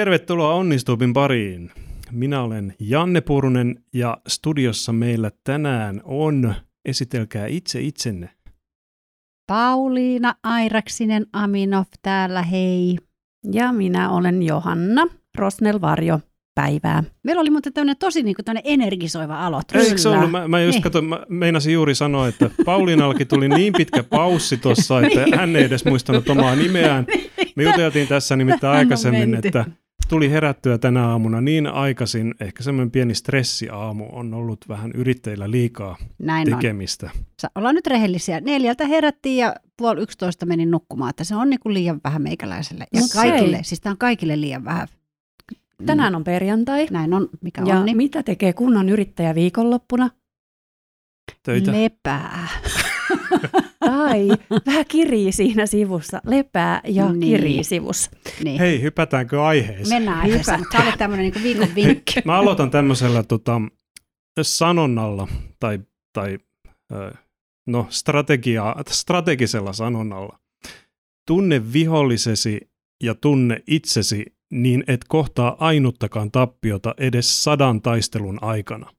Tervetuloa Onnistupin pariin. Minä olen Janne Purunen ja studiossa meillä tänään on, esitelkää itse itsenne. Pauliina Airaksinen Aminov täällä, hei. Ja minä olen Johanna Rosnel Varjo. Päivää. Meillä oli muuten tämmöinen tosi niin kuin energisoiva aloitus. Eikö se ollut? Mä, mä just niin. kato, mä meinasin juuri sanoa, että Pauliinallakin tuli niin pitkä paussi tuossa, että niin. hän ei edes muistanut omaa nimeään. Me juteltiin tässä nimittäin aikaisemmin, että tuli herättyä tänä aamuna niin aikaisin, ehkä semmoinen pieni stressiaamu on ollut vähän yrittäjillä liikaa Näin tekemistä. On. Ollaan nyt rehellisiä. Neljältä herättiin ja puoli yksitoista menin nukkumaan, että se on niin kuin liian vähän meikäläiselle. Ja Mut kaikille, hei. siis tämä on kaikille liian vähän. Tänään on perjantai. Näin on, mikä ja on. Niin. mitä tekee kunnon yrittäjä viikonloppuna? Töitä. Lepää. Tai vähän kirii siinä sivussa. Lepää ja niin. kirii sivussa. Niin. Hei, hypätäänkö aiheeseen? Mennään aiheeseen. Tämä oli tämmöinen niin viikon vinkki. Mä aloitan tämmöisellä tota, sanonnalla tai, tai no, strategia, strategisella sanonnalla. Tunne vihollisesi ja tunne itsesi niin et kohtaa ainuttakaan tappiota edes sadan taistelun aikana.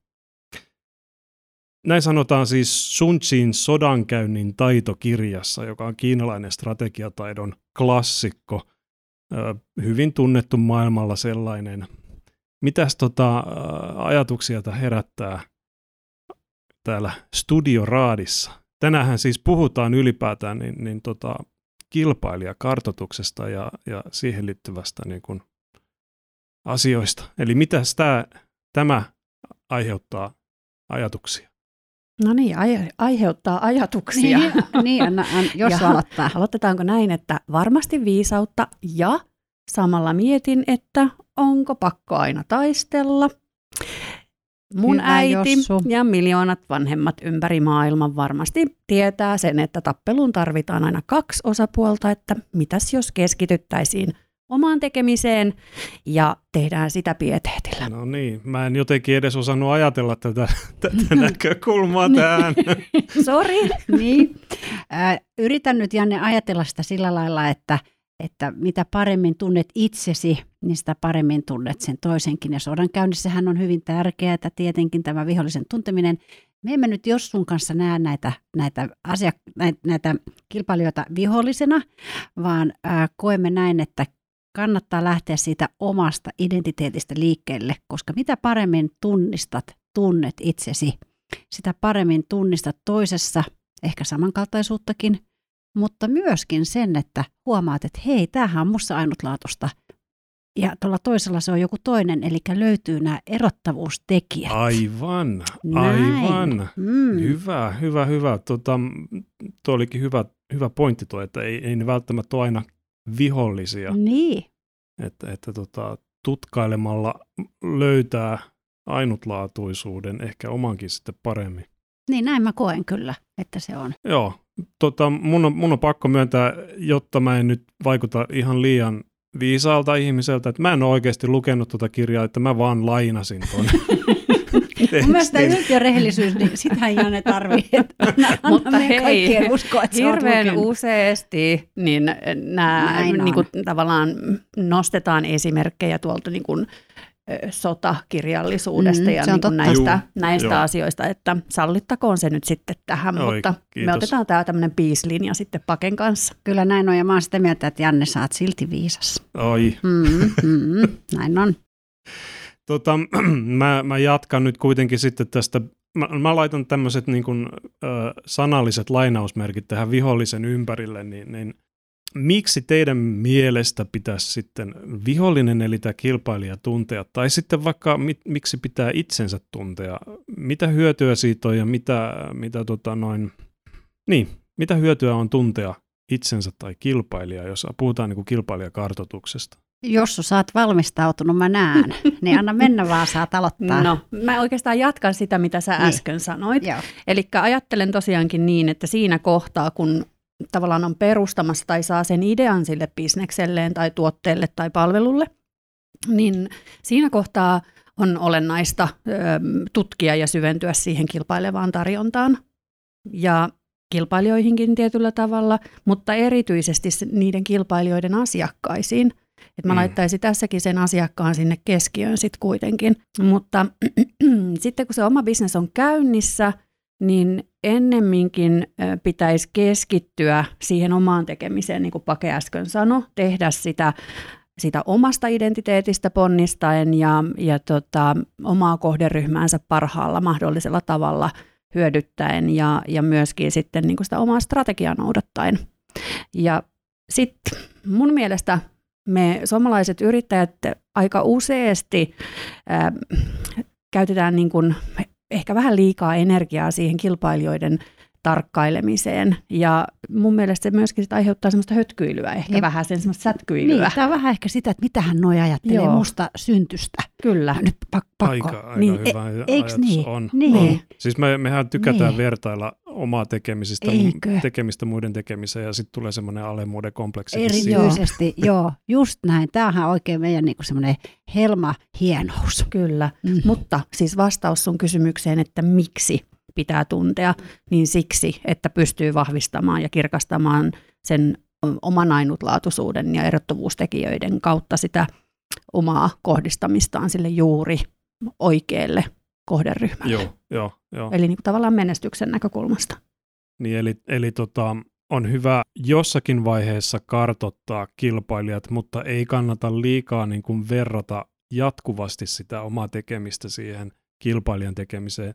Näin sanotaan siis Sun Tsin sodankäynnin taitokirjassa, joka on kiinalainen strategiataidon klassikko, hyvin tunnettu maailmalla sellainen. Mitäs tota, ajatuksia tämä herättää täällä studioraadissa? Tänähän siis puhutaan ylipäätään niin, niin tota, kilpailijakartotuksesta ja, ja siihen liittyvästä niin kuin asioista. Eli mitä tämä aiheuttaa ajatuksia? No niin, ai- aiheuttaa ajatuksia. Niin, niin Anna, Anna, jos ja aloittaa. Aloitetaanko näin, että varmasti viisautta ja samalla mietin, että onko pakko aina taistella. Mun Hyvä äiti Jossu. ja miljoonat vanhemmat ympäri maailman varmasti tietää sen, että tappeluun tarvitaan aina kaksi osapuolta, että mitäs jos keskityttäisiin omaan tekemiseen ja tehdään sitä pieteetillä. No niin, mä en jotenkin edes osannut ajatella tätä, tätä näkökulmaa tähän. Sori. niin. Äh, yritän nyt Janne ajatella sitä sillä lailla, että, että mitä paremmin tunnet itsesi, niin sitä paremmin tunnet sen toisenkin. Ja sodankäynnissähän on hyvin tärkeää, että tietenkin tämä vihollisen tunteminen. Me emme nyt jos sun kanssa näe näitä, näitä, asiak- näitä, näitä kilpailijoita vihollisena, vaan äh, koemme näin, että kannattaa lähteä siitä omasta identiteetistä liikkeelle, koska mitä paremmin tunnistat, tunnet itsesi, sitä paremmin tunnistat toisessa ehkä samankaltaisuuttakin, mutta myöskin sen, että huomaat, että hei, tämähän on musta ainutlaatuista. Ja tuolla toisella se on joku toinen, eli löytyy nämä erottavuustekijät. Aivan, aivan. Mm. Hyvä, hyvä, hyvä. Tota, tuo olikin hyvä, hyvä pointti tuo, että ei, ei ne välttämättä ole aina vihollisia. Niin. Että, että tota, tutkailemalla löytää ainutlaatuisuuden ehkä omankin sitten paremmin. Niin näin mä koen kyllä, että se on. Joo, tota, mun, on, mun on pakko myöntää, jotta mä en nyt vaikuta ihan liian viisaalta ihmiseltä, että mä en ole oikeasti lukenut tuota kirjaa, että mä vaan lainasin tuon Mun mielestä ylti rehellisyys, niin sitä ei Janne tarvitse. Mutta hei, uskoa, että hirveän useasti niin nämä niin kuin, tavallaan nostetaan esimerkkejä tuolta niin kuin, sotakirjallisuudesta mm, ja niin kuin näistä, näistä asioista, että sallittakoon se nyt sitten tähän, Oi, mutta kiitos. me otetaan tämä tämmöinen piislinja sitten Paken kanssa. Kyllä näin on ja mä oon sitä mieltä, että Janne saat silti viisas. Oi. Mm, mm, näin on. Tota, mä, mä jatkan nyt kuitenkin sitten tästä, mä, mä laitan tämmöiset niin kuin, ö, sanalliset lainausmerkit tähän vihollisen ympärille, niin, niin miksi teidän mielestä pitäisi sitten vihollinen eli tämä kilpailija tuntea, tai sitten vaikka mit, miksi pitää itsensä tuntea, mitä hyötyä siitä on ja mitä, mitä tota noin, niin, mitä hyötyä on tuntea itsensä tai kilpailijaa, jos puhutaan niin kuin kilpailijakartoituksesta? Jos sä oot valmistautunut, mä näen, niin anna mennä vaan, saat aloittaa. No, mä oikeastaan jatkan sitä, mitä sä niin. äsken sanoit. Eli ajattelen tosiaankin niin, että siinä kohtaa, kun tavallaan on perustamassa tai saa sen idean sille bisnekselleen tai tuotteelle tai palvelulle, niin siinä kohtaa on olennaista ö, tutkia ja syventyä siihen kilpailevaan tarjontaan. Ja kilpailijoihinkin tietyllä tavalla, mutta erityisesti niiden kilpailijoiden asiakkaisiin – Että mä mm. laittaisin tässäkin sen asiakkaan sinne keskiöön sitten kuitenkin. Mutta sitten kun se oma bisnes on käynnissä, niin ennemminkin pitäisi keskittyä siihen omaan tekemiseen, niin kuin Pake äsken sanoi, tehdä sitä sitä omasta identiteetistä ponnistaen ja, ja tota, omaa kohderyhmäänsä parhaalla mahdollisella tavalla hyödyttäen ja, ja myöskin sitten niin kuin sitä omaa strategiaa noudattaen. Ja sitten mun mielestä me suomalaiset yrittäjät aika useasti ää, käytetään niin kuin ehkä vähän liikaa energiaa siihen kilpailijoiden tarkkailemiseen. Ja mun mielestä se myöskin sit aiheuttaa semmoista hötkyilyä, ehkä ja, vähän sen semmoista sätkyilyä. Niin, tämä on vähän ehkä sitä, että mitähän noi ajattelee Joo. musta syntystä. Kyllä. Nyt pak- pakko. Aika, aika niin, hyvä e- Eikö niin? On. Niin. on. Siis me, mehän tykätään niin. vertailla omaa tekemisistä, Eikö? tekemistä muiden tekemiseen ja sitten tulee semmoinen alemmuuden kompleksi. Erityisesti, joo, just näin. Tämähän on oikein meidän niinku semmoinen helma hienous. Kyllä, mm. mutta siis vastaus sun kysymykseen, että miksi pitää tuntea, niin siksi, että pystyy vahvistamaan ja kirkastamaan sen oman ainutlaatuisuuden ja erottuvuustekijöiden kautta sitä omaa kohdistamistaan sille juuri oikealle kohderyhmälle. Joo, joo, joo. Eli niin kuin tavallaan menestyksen näkökulmasta. Niin, eli, eli tota, on hyvä jossakin vaiheessa kartottaa kilpailijat, mutta ei kannata liikaa niin kuin verrata jatkuvasti sitä omaa tekemistä siihen kilpailijan tekemiseen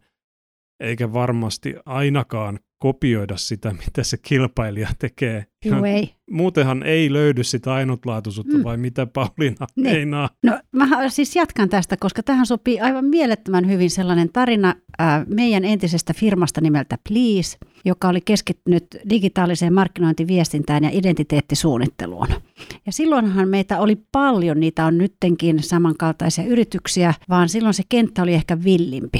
eikä varmasti ainakaan kopioida sitä, mitä se kilpailija tekee. Joo, ei. Muutenhan ei löydy sitä ainutlaatuisuutta, mm. vai mitä Pauliina niin. meinaa? No mä siis jatkan tästä, koska tähän sopii aivan mielettömän hyvin sellainen tarina äh, meidän entisestä firmasta nimeltä Please, joka oli keskittynyt digitaaliseen markkinointiviestintään ja identiteettisuunnitteluun. Ja silloinhan meitä oli paljon, niitä on nyttenkin samankaltaisia yrityksiä, vaan silloin se kenttä oli ehkä villimpi,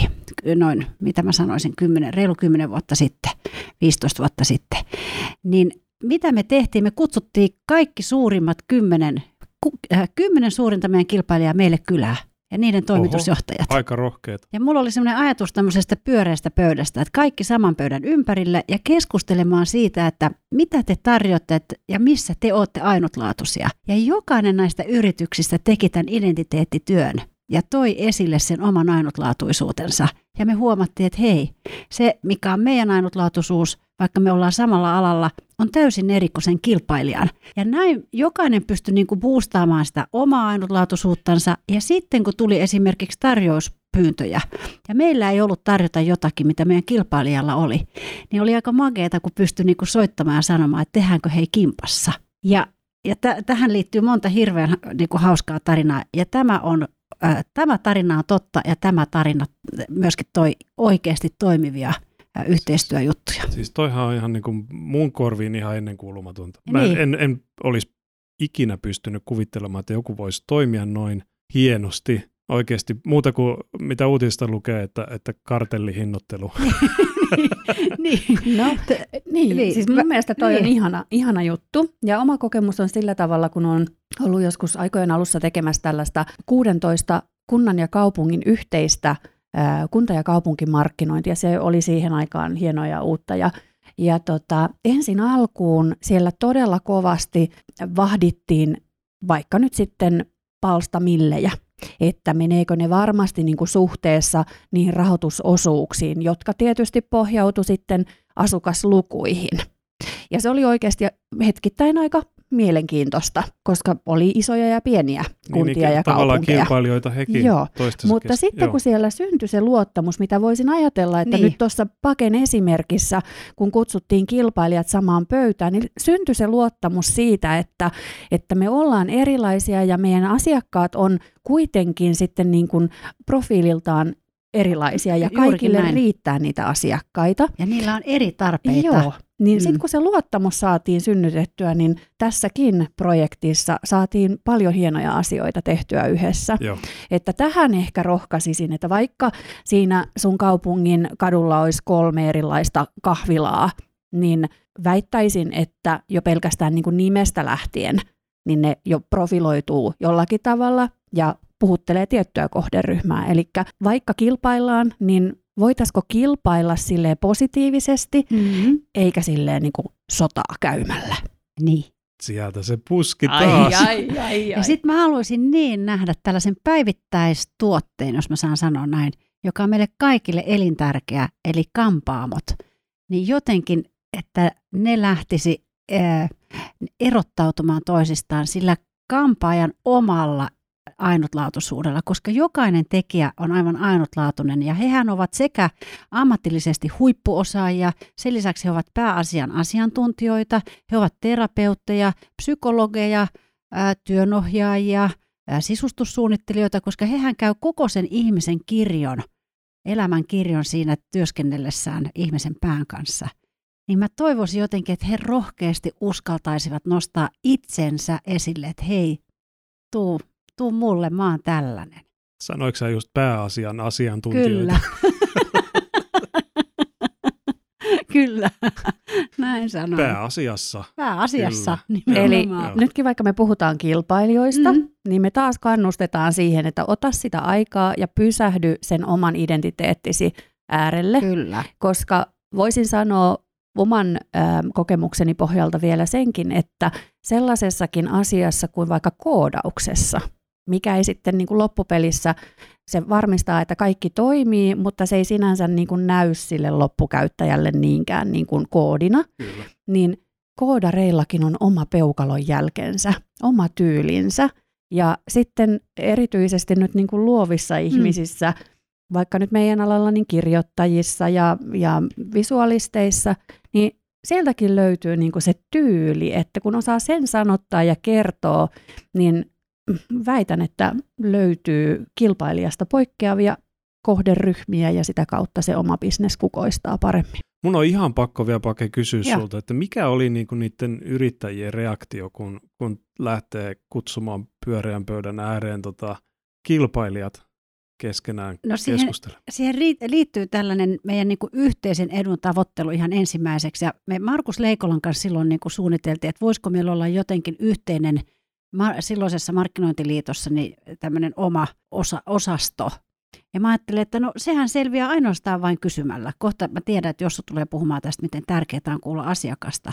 noin mitä mä sanoisin, 10, reilu 10 vuotta sitten, 15 vuotta sitten. Niin mitä me tehtiin? Me kutsuttiin kaikki suurimmat kymmenen, äh, kymmenen suurinta meidän kilpailijaa meille kylään ja niiden toimitusjohtajat. Oho, aika rohkeet. Ja mulla oli sellainen ajatus tämmöisestä pyöreästä pöydästä, että kaikki saman pöydän ympärille ja keskustelemaan siitä, että mitä te tarjotte ja missä te olette ainutlaatuisia. Ja jokainen näistä yrityksistä teki tämän identiteettityön ja toi esille sen oman ainutlaatuisuutensa. Ja me huomattiin, että hei, se mikä on meidän ainutlaatuisuus, vaikka me ollaan samalla alalla, on täysin eri kuin sen kilpailijan. Ja näin jokainen pystyi niin kuin boostaamaan sitä omaa ainutlaatuisuuttansa. Ja sitten kun tuli esimerkiksi tarjouspyyntöjä, ja meillä ei ollut tarjota jotakin, mitä meidän kilpailijalla oli, niin oli aika mageeta, kun pystyi niin kuin soittamaan ja sanomaan, että tehdäänkö hei kimpassa. Ja ja t- tähän liittyy monta hirveän niin kuin, hauskaa tarinaa, ja tämä on tämä tarina on totta ja tämä tarina myöskin toi oikeasti toimivia yhteistyöjuttuja. Siis toihan on ihan niin kuin mun korviin ihan ennenkuulumatonta. Mä niin. en, en olisi ikinä pystynyt kuvittelemaan, että joku voisi toimia noin hienosti oikeasti muuta kuin mitä uutista lukee, että, että kartellihinnoittelu. niin, no, t- niin, niin, siis mun mä, mielestä toi niin. on ihana, ihana juttu. Ja oma kokemus on sillä tavalla, kun on ollut joskus aikojen alussa tekemässä tällaista 16 kunnan ja kaupungin yhteistä kunta- ja kaupunkimarkkinointia. Se oli siihen aikaan hienoa ja uutta. Ja ja tota, ensin alkuun siellä todella kovasti vahdittiin vaikka nyt sitten palstamillejä että meneekö ne varmasti niin kuin suhteessa niihin rahoitusosuuksiin, jotka tietysti pohjautu sitten asukaslukuihin. Ja se oli oikeasti hetkittäin aika mielenkiintoista, koska oli isoja ja pieniä niin, kuntia niin, ja tavallaan kaupunkeja. kilpailijoita hekin Joo, mutta sitten Joo. kun siellä syntyi se luottamus, mitä voisin ajatella, että niin. nyt tuossa Paken esimerkissä, kun kutsuttiin kilpailijat samaan pöytään, niin syntyi se luottamus siitä, että, että me ollaan erilaisia ja meidän asiakkaat on kuitenkin sitten niin kuin profiililtaan erilaisia ja kaikille riittää niitä asiakkaita. Ja niillä on eri tarpeita. Joo, niin mm. sitten kun se luottamus saatiin synnytettyä, niin tässäkin projektissa saatiin paljon hienoja asioita tehtyä yhdessä. Joo. Että tähän ehkä rohkaisisin, että vaikka siinä sun kaupungin kadulla olisi kolme erilaista kahvilaa, niin väittäisin, että jo pelkästään niin kuin nimestä lähtien, niin ne jo profiloituu jollakin tavalla ja puhuttelee tiettyä kohderyhmää. Eli vaikka kilpaillaan, niin voitaisiko kilpailla sille positiivisesti, mm-hmm. eikä silleen niin kuin sotaa käymällä. Niin. Sieltä se puski taas. Ai, ai, ai, ai. Ja sitten mä haluaisin niin nähdä tällaisen päivittäistuotteen, jos mä saan sanoa näin, joka on meille kaikille elintärkeä, eli kampaamot. Niin jotenkin, että ne lähtisi ää, erottautumaan toisistaan sillä kampaajan omalla ainutlaatuisuudella, koska jokainen tekijä on aivan ainutlaatuinen ja hehän ovat sekä ammatillisesti huippuosaajia, sen lisäksi he ovat pääasian asiantuntijoita, he ovat terapeutteja, psykologeja, työnohjaajia, sisustussuunnittelijoita, koska hehän käy koko sen ihmisen kirjon, elämän kirjon siinä työskennellessään ihmisen pään kanssa. Niin mä toivoisin jotenkin, että he rohkeasti uskaltaisivat nostaa itsensä esille, että hei, tuu tuu mulle, mä oon tällainen. Sanoiko sä just pääasian asiantuntijoita? Kyllä. Kyllä, näin sanoin. Pääasiassa. Pääasiassa. Eli nytkin vaikka me puhutaan kilpailijoista, mm. niin me taas kannustetaan siihen, että ota sitä aikaa ja pysähdy sen oman identiteettisi äärelle. Kyllä. Koska voisin sanoa oman ö, kokemukseni pohjalta vielä senkin, että sellaisessakin asiassa kuin vaikka koodauksessa – mikä ei sitten niin kuin loppupelissä, se varmistaa, että kaikki toimii, mutta se ei sinänsä niin kuin näy sille loppukäyttäjälle niinkään niin kuin koodina, Kyllä. niin koodareillakin on oma peukalon jälkensä, oma tyylinsä. Ja sitten erityisesti nyt niin kuin luovissa mm. ihmisissä, vaikka nyt meidän alalla niin kirjoittajissa ja, ja visualisteissa, niin sieltäkin löytyy niin kuin se tyyli, että kun osaa sen sanottaa ja kertoa, niin väitän, että löytyy kilpailijasta poikkeavia kohderyhmiä ja sitä kautta se oma bisnes kukoistaa paremmin. Mun on ihan pakko vielä Pake kysyä ja. sulta, että mikä oli niinku niiden yrittäjien reaktio, kun, kun lähtee kutsumaan pyöreän pöydän ääreen tota, kilpailijat keskenään no siihen, siihen liittyy tällainen meidän niin yhteisen edun tavoittelu ihan ensimmäiseksi. Ja me Markus Leikolan kanssa silloin niin suunniteltiin, että voisiko meillä olla jotenkin yhteinen – silloisessa markkinointiliitossa niin tämmöinen oma osa, osasto. Ja mä ajattelin, että no sehän selviää ainoastaan vain kysymällä. Kohta mä tiedän, että jos tulee puhumaan tästä, miten tärkeää on kuulla asiakasta.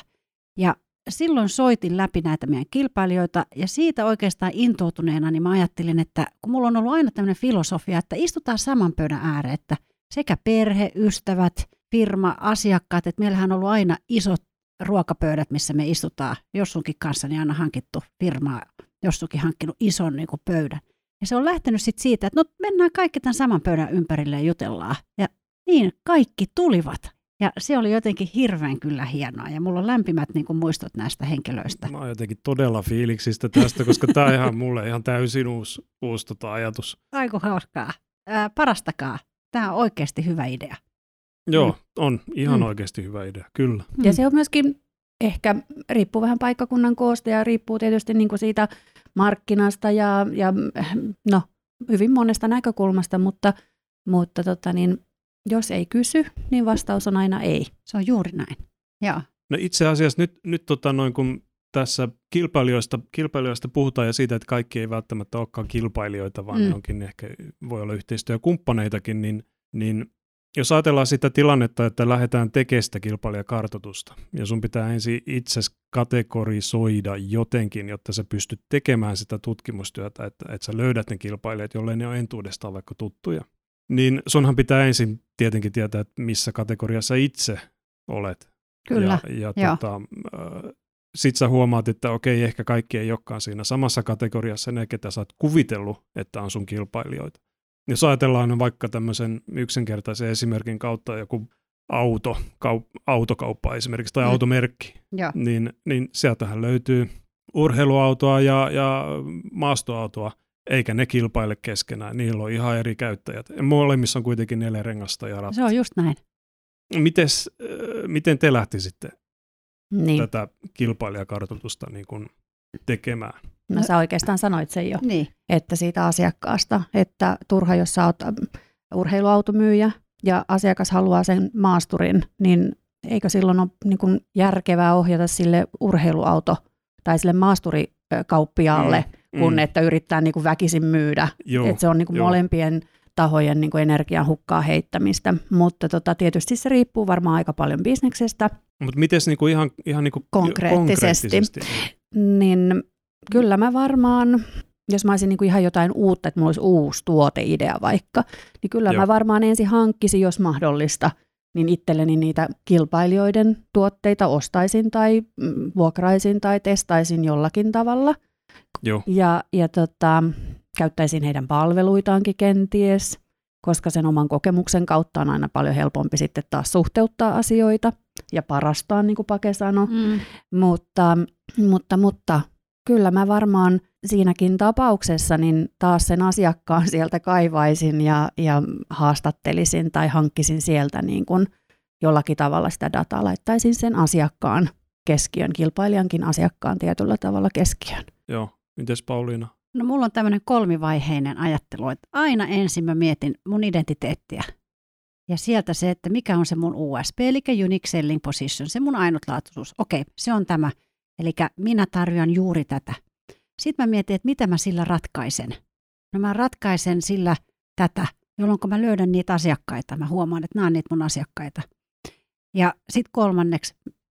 Ja silloin soitin läpi näitä meidän kilpailijoita ja siitä oikeastaan intoutuneena niin mä ajattelin, että kun mulla on ollut aina tämmöinen filosofia, että istutaan saman pöydän ääreen, että sekä perhe, ystävät, firma, asiakkaat, että meillähän on ollut aina isot ruokapöydät, missä me istutaan jossunkin kanssa, niin aina hankittu firmaa, jossukin hankkinut ison niin kuin pöydän. Ja se on lähtenyt sit siitä, että no mennään kaikki tämän saman pöydän ympärille ja jutellaan. Ja niin, kaikki tulivat. Ja se oli jotenkin hirveän kyllä hienoa ja mulla on lämpimät niin kuin, muistot näistä henkilöistä. Mä oon jotenkin todella fiiliksistä tästä, koska tämä on ihan mulle ihan täysin uusi, uusi tota ajatus. Aiku hauskaa. Ää, parastakaa. Tämä on oikeasti hyvä idea. Joo, mm. on ihan mm. oikeasti hyvä idea, kyllä. Ja mm. se on myöskin ehkä, riippuu vähän paikkakunnan koosta ja riippuu tietysti niin kuin siitä markkinasta ja, ja no, hyvin monesta näkökulmasta, mutta, mutta tota niin, jos ei kysy, niin vastaus on aina ei. Se on juuri näin. Joo. No itse asiassa nyt, nyt tota noin, kun tässä kilpailijoista, kilpailijoista puhutaan ja siitä, että kaikki ei välttämättä olekaan kilpailijoita, vaan mm. ne onkin ehkä, voi olla yhteistyökumppaneitakin, niin, niin jos ajatellaan sitä tilannetta, että lähdetään tekemään sitä kilpailijakartoitusta, ja sun pitää ensin itse kategorisoida jotenkin, jotta sä pystyt tekemään sitä tutkimustyötä, että, että sä löydät ne kilpailijat, jollei ne ole entuudestaan vaikka tuttuja, niin sunhan pitää ensin tietenkin tietää, että missä kategoriassa itse olet. Kyllä, ja, ja tota, äh, sit sä huomaat, että okei, ehkä kaikki ei olekaan siinä samassa kategoriassa ne, ketä sä oot kuvitellut, että on sun kilpailijoita. Jos ajatellaan vaikka tämmöisen yksinkertaisen esimerkin kautta joku auto, kaup, autokauppa esimerkiksi tai mm. automerkki, ja. niin, niin sieltähän löytyy urheiluautoa ja, ja maastoautoa, eikä ne kilpaile keskenään. Niillä on ihan eri käyttäjät. Molemmissa on kuitenkin neljä rengasta ja ratta. Se on just näin. Mites, äh, miten te lähtisitte niin. tätä kilpailijakartoitusta niin kuin tekemään? No sä oikeastaan sanoit sen jo, niin. että siitä asiakkaasta, että turha jos sä oot urheiluautomyyjä ja asiakas haluaa sen maasturin, niin eikö silloin ole niin kuin järkevää ohjata sille urheiluauto tai sille maasturikauppiaalle, mm. kun mm. että yrittää niin kuin väkisin myydä. Joo, että se on niin kuin molempien tahojen niin kuin energian hukkaa heittämistä, mutta tota, tietysti se riippuu varmaan aika paljon bisneksestä. Mutta miten niin ihan, ihan niin kuin konkreettisesti? konkreettisesti? niin kyllä mä varmaan, jos mä olisin niin kuin ihan jotain uutta, että mulla olisi uusi tuoteidea vaikka, niin kyllä Joo. mä varmaan ensin hankkisin, jos mahdollista, niin itselleni niitä kilpailijoiden tuotteita ostaisin tai mm, vuokraisin tai testaisin jollakin tavalla. Joo. Ja, ja tota, käyttäisin heidän palveluitaankin kenties, koska sen oman kokemuksen kautta on aina paljon helpompi sitten taas suhteuttaa asioita ja parastaa, niin kuin Pake sanoi. Mm. Mutta, mutta, mutta kyllä mä varmaan siinäkin tapauksessa niin taas sen asiakkaan sieltä kaivaisin ja, ja haastattelisin tai hankkisin sieltä niin kuin jollakin tavalla sitä dataa, laittaisin sen asiakkaan keskiön, kilpailijankin asiakkaan tietyllä tavalla keskiön. Joo, mites Pauliina? No mulla on tämmöinen kolmivaiheinen ajattelu, että aina ensin mä mietin mun identiteettiä. Ja sieltä se, että mikä on se mun USP, eli Unique Selling Position, se mun ainutlaatuisuus. Okei, se on tämä. Eli minä tarjoan juuri tätä. Sitten mä mietin, että mitä mä sillä ratkaisen. No mä ratkaisen sillä tätä, jolloin mä löydän niitä asiakkaita. Mä huomaan, että nämä on niitä mun asiakkaita. Ja sitten kolmanneksi,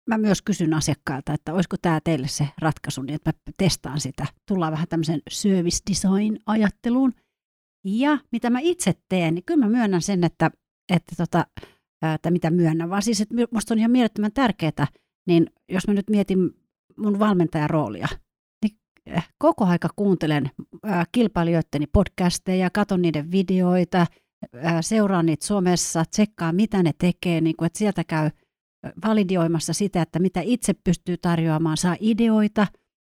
mä myös kysyn asiakkailta, että olisiko tämä teille se ratkaisu, niin että mä testaan sitä. Tullaan vähän tämmöisen service design ajatteluun. Ja mitä mä itse teen, niin kyllä mä myönnän sen, että, että, tota, että mitä myönnän, vaan siis, että musta on ihan mielettömän tärkeää, niin jos mä nyt mietin mun valmentajan roolia, niin eh, koko aika kuuntelen kilpailijoitteni podcasteja, katon niiden videoita, seuraan niitä somessa, tsekkaan mitä ne tekee, niin kuin, että sieltä käy – validioimassa sitä, että mitä itse pystyy tarjoamaan, saa ideoita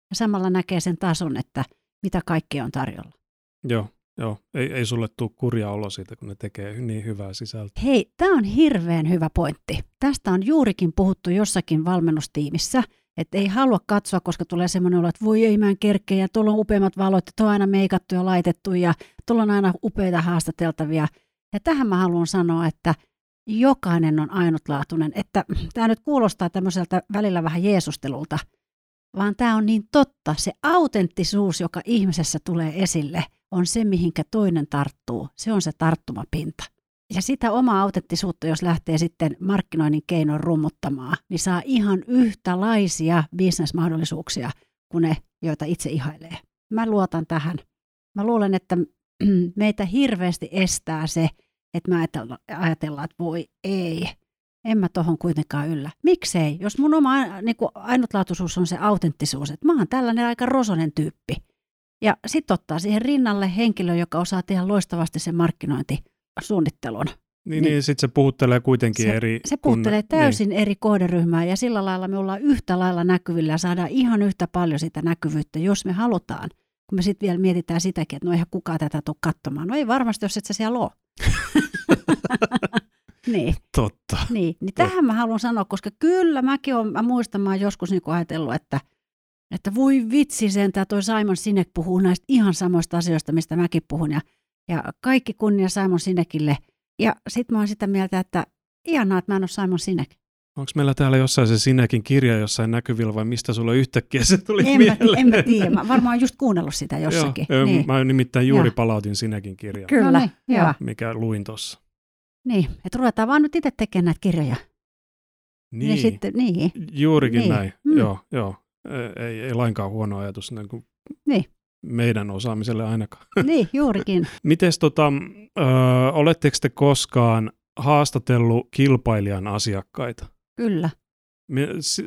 ja samalla näkee sen tason, että mitä kaikkea on tarjolla. Joo, joo. Ei, ei sulle tule kurja olo siitä, kun ne tekee niin hyvää sisältöä. Hei, tämä on hirveän hyvä pointti. Tästä on juurikin puhuttu jossakin valmennustiimissä, että ei halua katsoa, koska tulee semmoinen olo, että voi ei mä en kerkeä, ja tuolla on upeimmat valot, tuo on aina meikattu ja laitettu, ja tuolla on aina upeita haastateltavia. Ja tähän mä haluan sanoa, että jokainen on ainutlaatuinen. Että tämä nyt kuulostaa tämmöiseltä välillä vähän jeesustelulta, vaan tämä on niin totta. Se autenttisuus, joka ihmisessä tulee esille, on se, mihinkä toinen tarttuu. Se on se tarttumapinta. Ja sitä omaa autenttisuutta, jos lähtee sitten markkinoinnin keinoin rummuttamaan, niin saa ihan yhtälaisia bisnesmahdollisuuksia kuin ne, joita itse ihailee. Mä luotan tähän. Mä luulen, että meitä hirveästi estää se, että mä ajatellaan, että voi ei, en mä tohon kuitenkaan yllä. Miksei? Jos mun oma niin kuin ainutlaatuisuus on se autenttisuus, että mä oon tällainen aika rosonen tyyppi. Ja sitten ottaa siihen rinnalle henkilö, joka osaa tehdä loistavasti sen markkinointisuunnittelun. Niin, niin, niin sitten se puhuttelee kuitenkin se, eri... Se puhuttelee kun, täysin niin. eri kohderyhmää ja sillä lailla me ollaan yhtä lailla näkyvillä ja saadaan ihan yhtä paljon sitä näkyvyyttä, jos me halutaan. Kun me sitten vielä mietitään sitäkin, että no eihän kukaan tätä tule katsomaan. No ei varmasti, jos et sä siellä ole. niin. Totta. Niin, niin tähän mä haluan sanoa, koska kyllä mäkin olen, mä muistan, mä joskus niin ajatellut, että, että voi vitsi sen, että toi Simon Sinek puhuu näistä ihan samoista asioista, mistä mäkin puhun. Ja, ja kaikki kunnia Simon Sinekille. Ja sitten mä oon sitä mieltä, että ihanaa, että mä en ole Simon Sinek. Onko meillä täällä jossain se Sinekin kirja jossain näkyvillä vai mistä sulla yhtäkkiä se tuli en mieleen? Mä, en mä tiedä, mä varmaan just kuunnellut sitä jossakin. Joo, niin. Mä nimittäin juuri ja. palautin Sinekin kirjan. Kyllä, no niin, mikä luin tuossa. Niin, että ruvetaan vaan nyt itse tekemään näitä kirjoja. Niin, niin, sitten, niin. juurikin niin. näin. Mm. Joo, joo. Ei, ei lainkaan huono ajatus niin kuin niin. Meidän osaamiselle ainakaan. Niin, juurikin. Mites tota, ö, oletteko te koskaan haastatellut kilpailijan asiakkaita? Kyllä.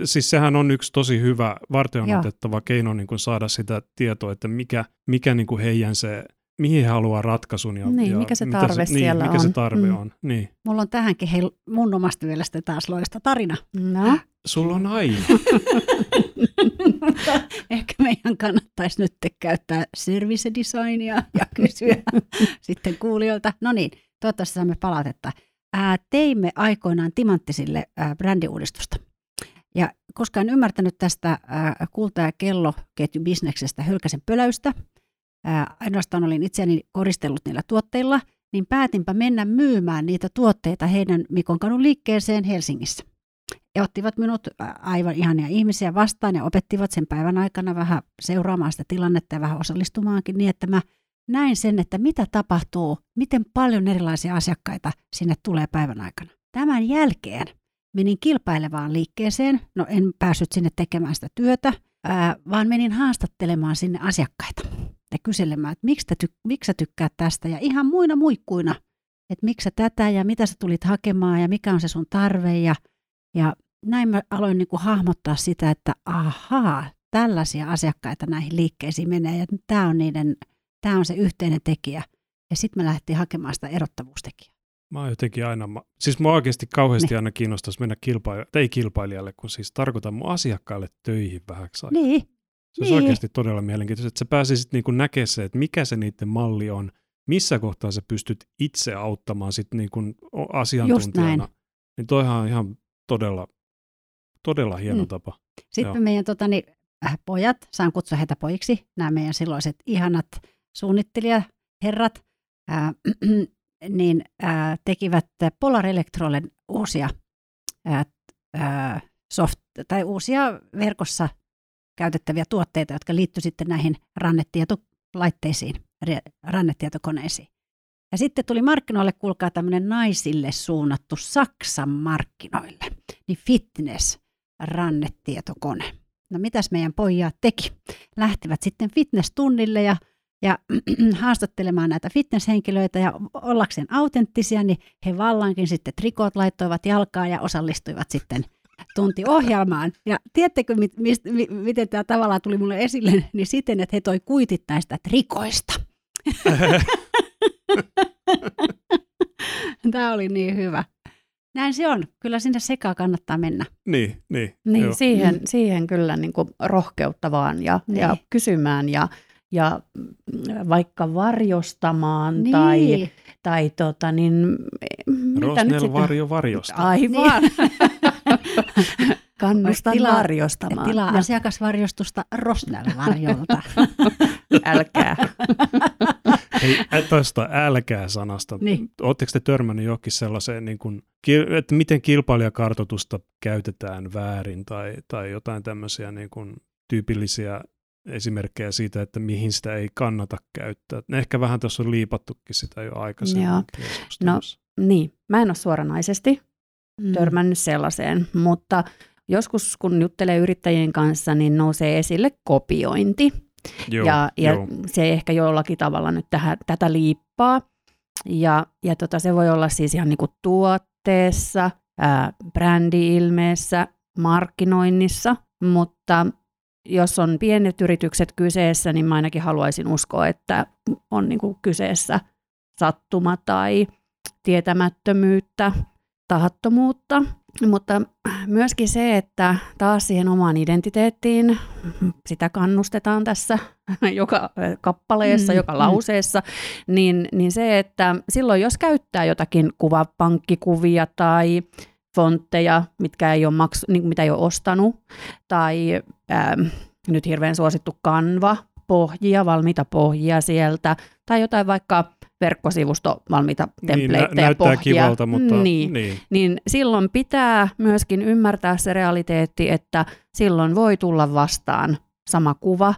Siis sehän on yksi tosi hyvä varteenotettava keino niin kuin saada sitä tietoa, että mikä, mikä niin kuin heidän se, mihin he haluaa ratkaisun. Ja, niin, ja mikä se tarve se, niin, siellä mikä on. se tarve mm. on. Niin. Mulla on tähänkin hei, mun omasta mielestä taas loista tarina. No? Sulla on aina. Ehkä meidän kannattaisi nyt käyttää service designia ja kysyä sitten kuulijoilta. No niin, toivottavasti saamme palautetta ää, teimme aikoinaan Timanttisille ää, brändiuudistusta. Ja koska en ymmärtänyt tästä ää, kulta- ja kelloketjubisneksestä hölkäsen pöläystä, ää, ainoastaan olin itseäni koristellut niillä tuotteilla, niin päätinpä mennä myymään niitä tuotteita heidän Mikon kadun liikkeeseen Helsingissä. Ja ottivat minut aivan ihania ihmisiä vastaan ja opettivat sen päivän aikana vähän seuraamaan sitä tilannetta ja vähän osallistumaankin niin, että mä – näin sen, että mitä tapahtuu, miten paljon erilaisia asiakkaita sinne tulee päivän aikana. Tämän jälkeen menin kilpailevaan liikkeeseen. No en päässyt sinne tekemään sitä työtä, vaan menin haastattelemaan sinne asiakkaita ja kyselemään, että miksi, ty- miksi sä tykkäät tästä ja ihan muina muikkuina, että miksi sä tätä ja mitä sä tulit hakemaan ja mikä on se sun tarve ja, ja näin mä aloin niin kuin hahmottaa sitä, että ahaa, tällaisia asiakkaita näihin liikkeisiin menee ja tämä on, niiden, tämä on se yhteinen tekijä. Ja sitten me lähdettiin hakemaan sitä erottavuustekijää. Mä oon jotenkin aina, siis mua oikeasti kauheasti niin. aina kiinnostaisi mennä kilpailijalle, ei kilpailijalle, kun siis tarkoitan mun asiakkaille töihin vähäksi aikaa. Niin. Se olisi niin. oikeasti todella mielenkiintoista, että sä pääsisit niin näkemään se, että mikä se niiden malli on, missä kohtaa sä pystyt itse auttamaan sit niin kuin asiantuntijana. Niin toihan on ihan todella, todella hieno mm. tapa. Sitten Joo. meidän tota, niin, äh, pojat, saan kutsua heitä pojiksi, nämä meidän silloiset ihanat suunnittelijaherrat, äh, niin äh, tekivät Polar Electrolen uusia äh, äh, soft, tai uusia verkossa käytettäviä tuotteita, jotka liittyivät sitten näihin rannetietolaitteisiin, rannetietokoneisiin. Ja sitten tuli markkinoille, kuulkaa tämmöinen naisille suunnattu Saksan markkinoille, niin fitness rannetietokone. No mitäs meidän pojat teki? Lähtivät sitten fitness-tunnille ja ja haastattelemaan näitä fitnesshenkilöitä ja ollakseen autenttisia, niin he vallankin sitten trikot laittoivat jalkaan ja osallistuivat sitten tuntiohjelmaan. Ja tiedättekö, mit, mist, mi, miten tämä tavallaan tuli mulle esille, niin siten, että he toi kuitit näistä trikoista. tämä oli niin hyvä. Näin se on. Kyllä sinne sekaan kannattaa mennä. Niin, niin. niin siihen, mm. siihen kyllä niin kuin rohkeuttavaan ja, niin. ja kysymään ja ja vaikka varjostamaan niin. tai, tai tota, niin, Rosnell varjo varjosta. Aivan. Niin. Kannustan tilaa, varjostamaan. Tilaa ja. asiakasvarjostusta Rosnell-varjolta. älkää. Hei, tuosta älkää-sanasta. Niin. Oletteko te törmännyt johonkin sellaiseen, niin kuin, että miten kilpailijakartoitusta käytetään väärin tai, tai jotain tämmöisiä niin kuin, tyypillisiä esimerkkejä siitä, että mihin sitä ei kannata käyttää. Ehkä vähän tuossa on liipattukin sitä jo aikaisemmin. Joo. No niin, mä en ole suoranaisesti mm. törmännyt sellaiseen, mutta joskus kun juttelee yrittäjien kanssa, niin nousee esille kopiointi. Joo, ja ja joo. se ehkä jollakin tavalla nyt tähän, tätä liippaa. Ja, ja tota, se voi olla siis ihan niin kuin tuotteessa, ää, brändi-ilmeessä, markkinoinnissa, mutta jos on pienet yritykset kyseessä, niin mä ainakin haluaisin uskoa, että on niin kuin kyseessä sattuma tai tietämättömyyttä, tahattomuutta. Mutta myöskin se, että taas siihen omaan identiteettiin, sitä kannustetaan tässä joka kappaleessa, mm, joka mm. lauseessa, niin, niin se, että silloin jos käyttää jotakin kuvapankkikuvia tai fontteja, mitkä ei ole maksu, niin mitä ei ole ostanut, tai ähm, nyt hirveän suosittu kanva, pohjia, valmiita pohjia sieltä, tai jotain vaikka verkkosivusto valmiita templateja niin, nä- pohjia. kivalta, mutta niin, niin. niin silloin pitää myöskin ymmärtää se realiteetti, että silloin voi tulla vastaan sama kuva,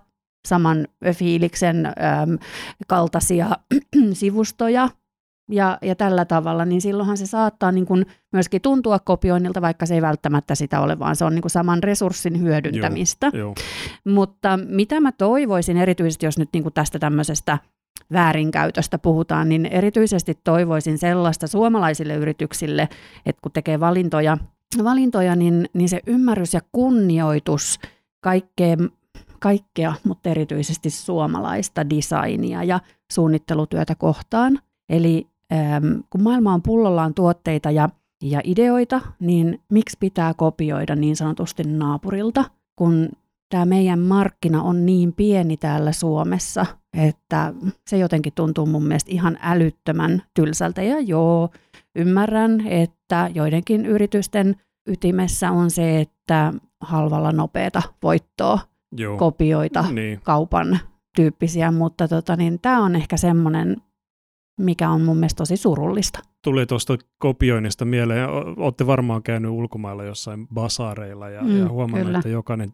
saman fiiliksen äm, kaltaisia sivustoja, ja, ja tällä tavalla, niin silloinhan se saattaa niin kuin myöskin tuntua kopioinnilta, vaikka se ei välttämättä sitä ole, vaan se on niin kuin saman resurssin hyödyntämistä. Joo, jo. Mutta mitä mä toivoisin erityisesti, jos nyt niin kuin tästä tämmöisestä väärinkäytöstä puhutaan, niin erityisesti toivoisin sellaista suomalaisille yrityksille, että kun tekee valintoja, valintoja niin, niin se ymmärrys ja kunnioitus kaikkea, kaikkea, mutta erityisesti suomalaista designia ja suunnittelutyötä kohtaan. Eli kun maailma on pullollaan tuotteita ja, ja ideoita, niin miksi pitää kopioida niin sanotusti naapurilta, kun tämä meidän markkina on niin pieni täällä Suomessa, että se jotenkin tuntuu mun mielestä ihan älyttömän tylsältä. Ja joo, ymmärrän, että joidenkin yritysten ytimessä on se, että halvalla nopeata voittoa, joo. kopioita, niin. kaupan tyyppisiä, mutta tota, niin, tämä on ehkä semmoinen mikä on mun mielestä tosi surullista. Tuli tuosta kopioinnista mieleen, olette varmaan käynyt ulkomailla jossain basaareilla ja, mm, ja huomannut, kyllä. että jokainen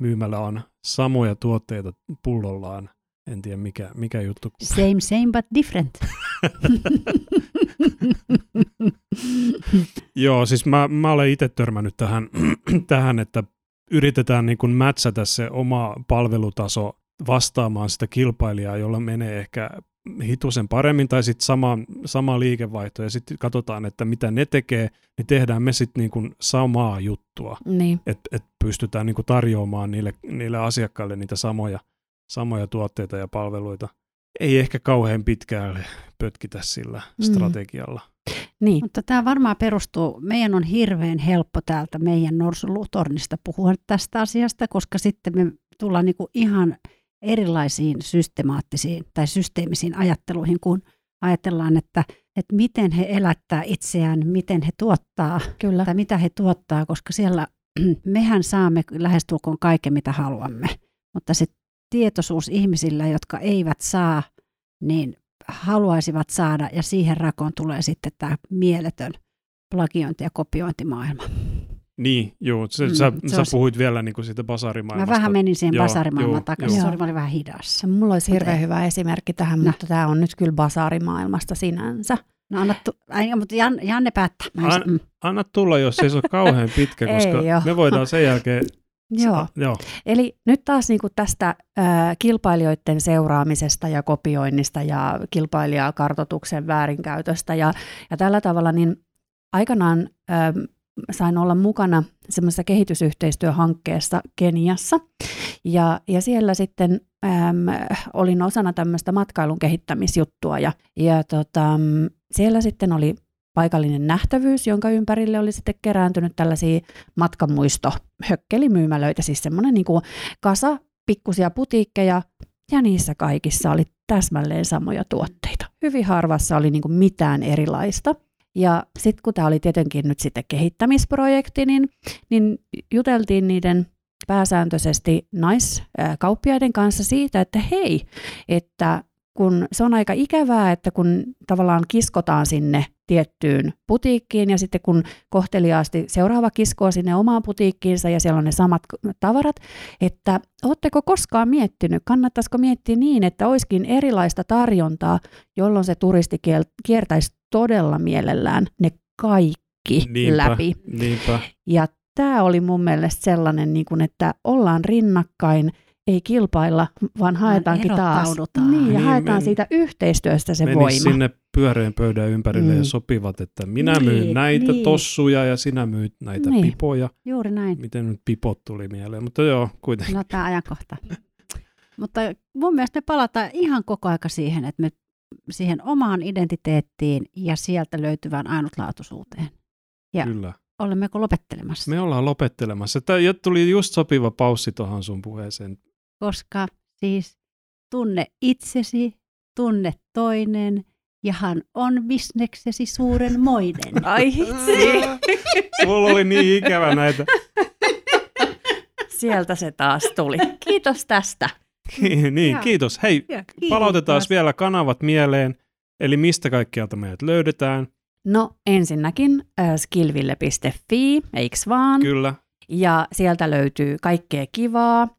myymällä on samoja tuotteita pullollaan. En tiedä mikä, mikä juttu. Same, same but different. Joo, siis mä, mä olen itse törmännyt tähän, tähän että yritetään niin kuin mätsätä se oma palvelutaso vastaamaan sitä kilpailijaa, jolla menee ehkä hitusen paremmin tai sitten sama, sama liikevaihto ja sitten katsotaan, että mitä ne tekee, niin tehdään me sitten niin samaa juttua, niin. että et pystytään niin kuin tarjoamaan niille, niille asiakkaille niitä samoja, samoja tuotteita ja palveluita. Ei ehkä kauhean pitkälle pötkitä sillä mm. strategialla. Niin. Mutta tämä varmaan perustuu, meidän on hirveän helppo täältä meidän Norsulutornista puhua tästä asiasta, koska sitten me tullaan niinku ihan erilaisiin systemaattisiin tai systeemisiin ajatteluihin, kun ajatellaan, että, että miten he elättää itseään, miten he tuottaa Kyllä. tai mitä he tuottaa, koska siellä mehän saamme lähestulkoon kaiken, mitä haluamme. Mutta se tietoisuus ihmisillä, jotka eivät saa, niin haluaisivat saada ja siihen rakoon tulee sitten tämä mieletön plagiointi- ja kopiointimaailma. Niin, joo. Se, mm, sä, se sä puhuit vielä niin kuin siitä basarimaailmasta. Mä vähän menin siihen joo, basarimaailmaan takaisin. Se oli vähän hidassa. Mulla olisi hirveän hyvä esimerkki tähän, no. mutta tämä on nyt kyllä basarimaailmasta sinänsä. No anna, tu- Ai, mutta Jan, Janne päättää. An, mm. Anna tulla, jos se ei ole kauhean pitkä, koska me voidaan sen jälkeen Joo. Joo. Eli nyt taas niin kuin tästä äh, kilpailijoiden seuraamisesta ja kopioinnista ja kilpailijakartoituksen väärinkäytöstä ja, ja tällä tavalla, niin aikanaan äh, sain olla mukana semmoisessa kehitysyhteistyöhankkeessa Keniassa. Ja, ja siellä sitten äm, olin osana tämmöistä matkailun kehittämisjuttua ja, ja tota, siellä sitten oli paikallinen nähtävyys, jonka ympärille oli sitten kerääntynyt tällaisia matkamuistohökkelimyymälöitä, siis semmoinen niin kuin kasa pikkusia putiikkeja, ja niissä kaikissa oli täsmälleen samoja tuotteita. Hyvin harvassa oli niin kuin mitään erilaista. Ja sitten kun tämä oli tietenkin nyt sitten kehittämisprojekti, niin, niin juteltiin niiden pääsääntöisesti naiskauppiaiden kanssa siitä, että hei, että kun se on aika ikävää, että kun tavallaan kiskotaan sinne tiettyyn putiikkiin ja sitten kun kohteliaasti seuraava kiskoo sinne omaan putiikkiinsa ja siellä on ne samat tavarat, että oletteko koskaan miettinyt, kannattaisiko miettiä niin, että olisikin erilaista tarjontaa, jolloin se turisti kiertäisi todella mielellään ne kaikki niinpä, läpi. Niinpä. Ja tämä oli mun mielestä sellainen, niin kuin, että ollaan rinnakkain – ei kilpailla, vaan haetaankin taas. Niin, ja niin, haetaan men, siitä yhteistyöstä se voima. sinne pyöreän pöydän ympärille mm. ja sopivat, että minä niin, myyn näitä niin. tossuja ja sinä myyt näitä niin. pipoja. Juuri näin. Miten nyt pipot tuli mieleen, mutta joo, kuitenkin. No tämä ajankohta. mutta mun mielestä me palataan ihan koko aika siihen, että me siihen omaan identiteettiin ja sieltä löytyvään ainutlaatuisuuteen. Ja Kyllä. olemmeko lopettelemassa? Me ollaan lopettelemassa. Tämä tuli just sopiva paussi tuohon sun puheeseen koska siis tunne itsesi, tunne toinen, ja hän on bisneksesi suuren moinen. Ai hitsi. Mulla oli niin ikävä näitä. Sieltä se taas tuli. Kiitos tästä. niin, ja. kiitos. Hei, ja, kiitos. palautetaan vielä kanavat mieleen. Eli mistä kaikkialta meidät löydetään? No ensinnäkin äh, skillville.fi, eiks vaan? Kyllä. Ja sieltä löytyy kaikkea kivaa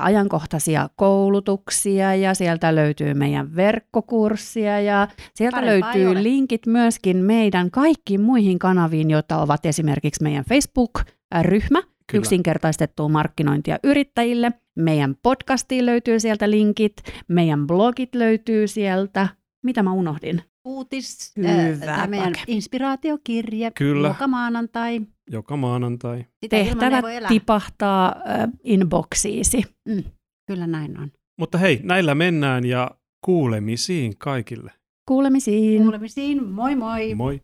ajankohtaisia koulutuksia ja sieltä löytyy meidän verkkokurssia ja sieltä Parempaa löytyy linkit myöskin meidän kaikkiin muihin kanaviin, joita ovat esimerkiksi meidän Facebook-ryhmä, Kyllä. yksinkertaistettua markkinointia yrittäjille. Meidän podcastiin löytyy sieltä linkit, meidän blogit löytyy sieltä. Mitä mä unohdin? Uutis, Hyvä, äh, meidän inspiraatiokirje, Kyllä. joka maanantai. Joka maanantai. Sitä Tehtävät tipahtaa äh, inboxiisi. Mm, kyllä näin on. Mutta hei, näillä mennään ja kuulemisiin kaikille. Kuulemisiin. Kuulemisiin, moi moi. Moi.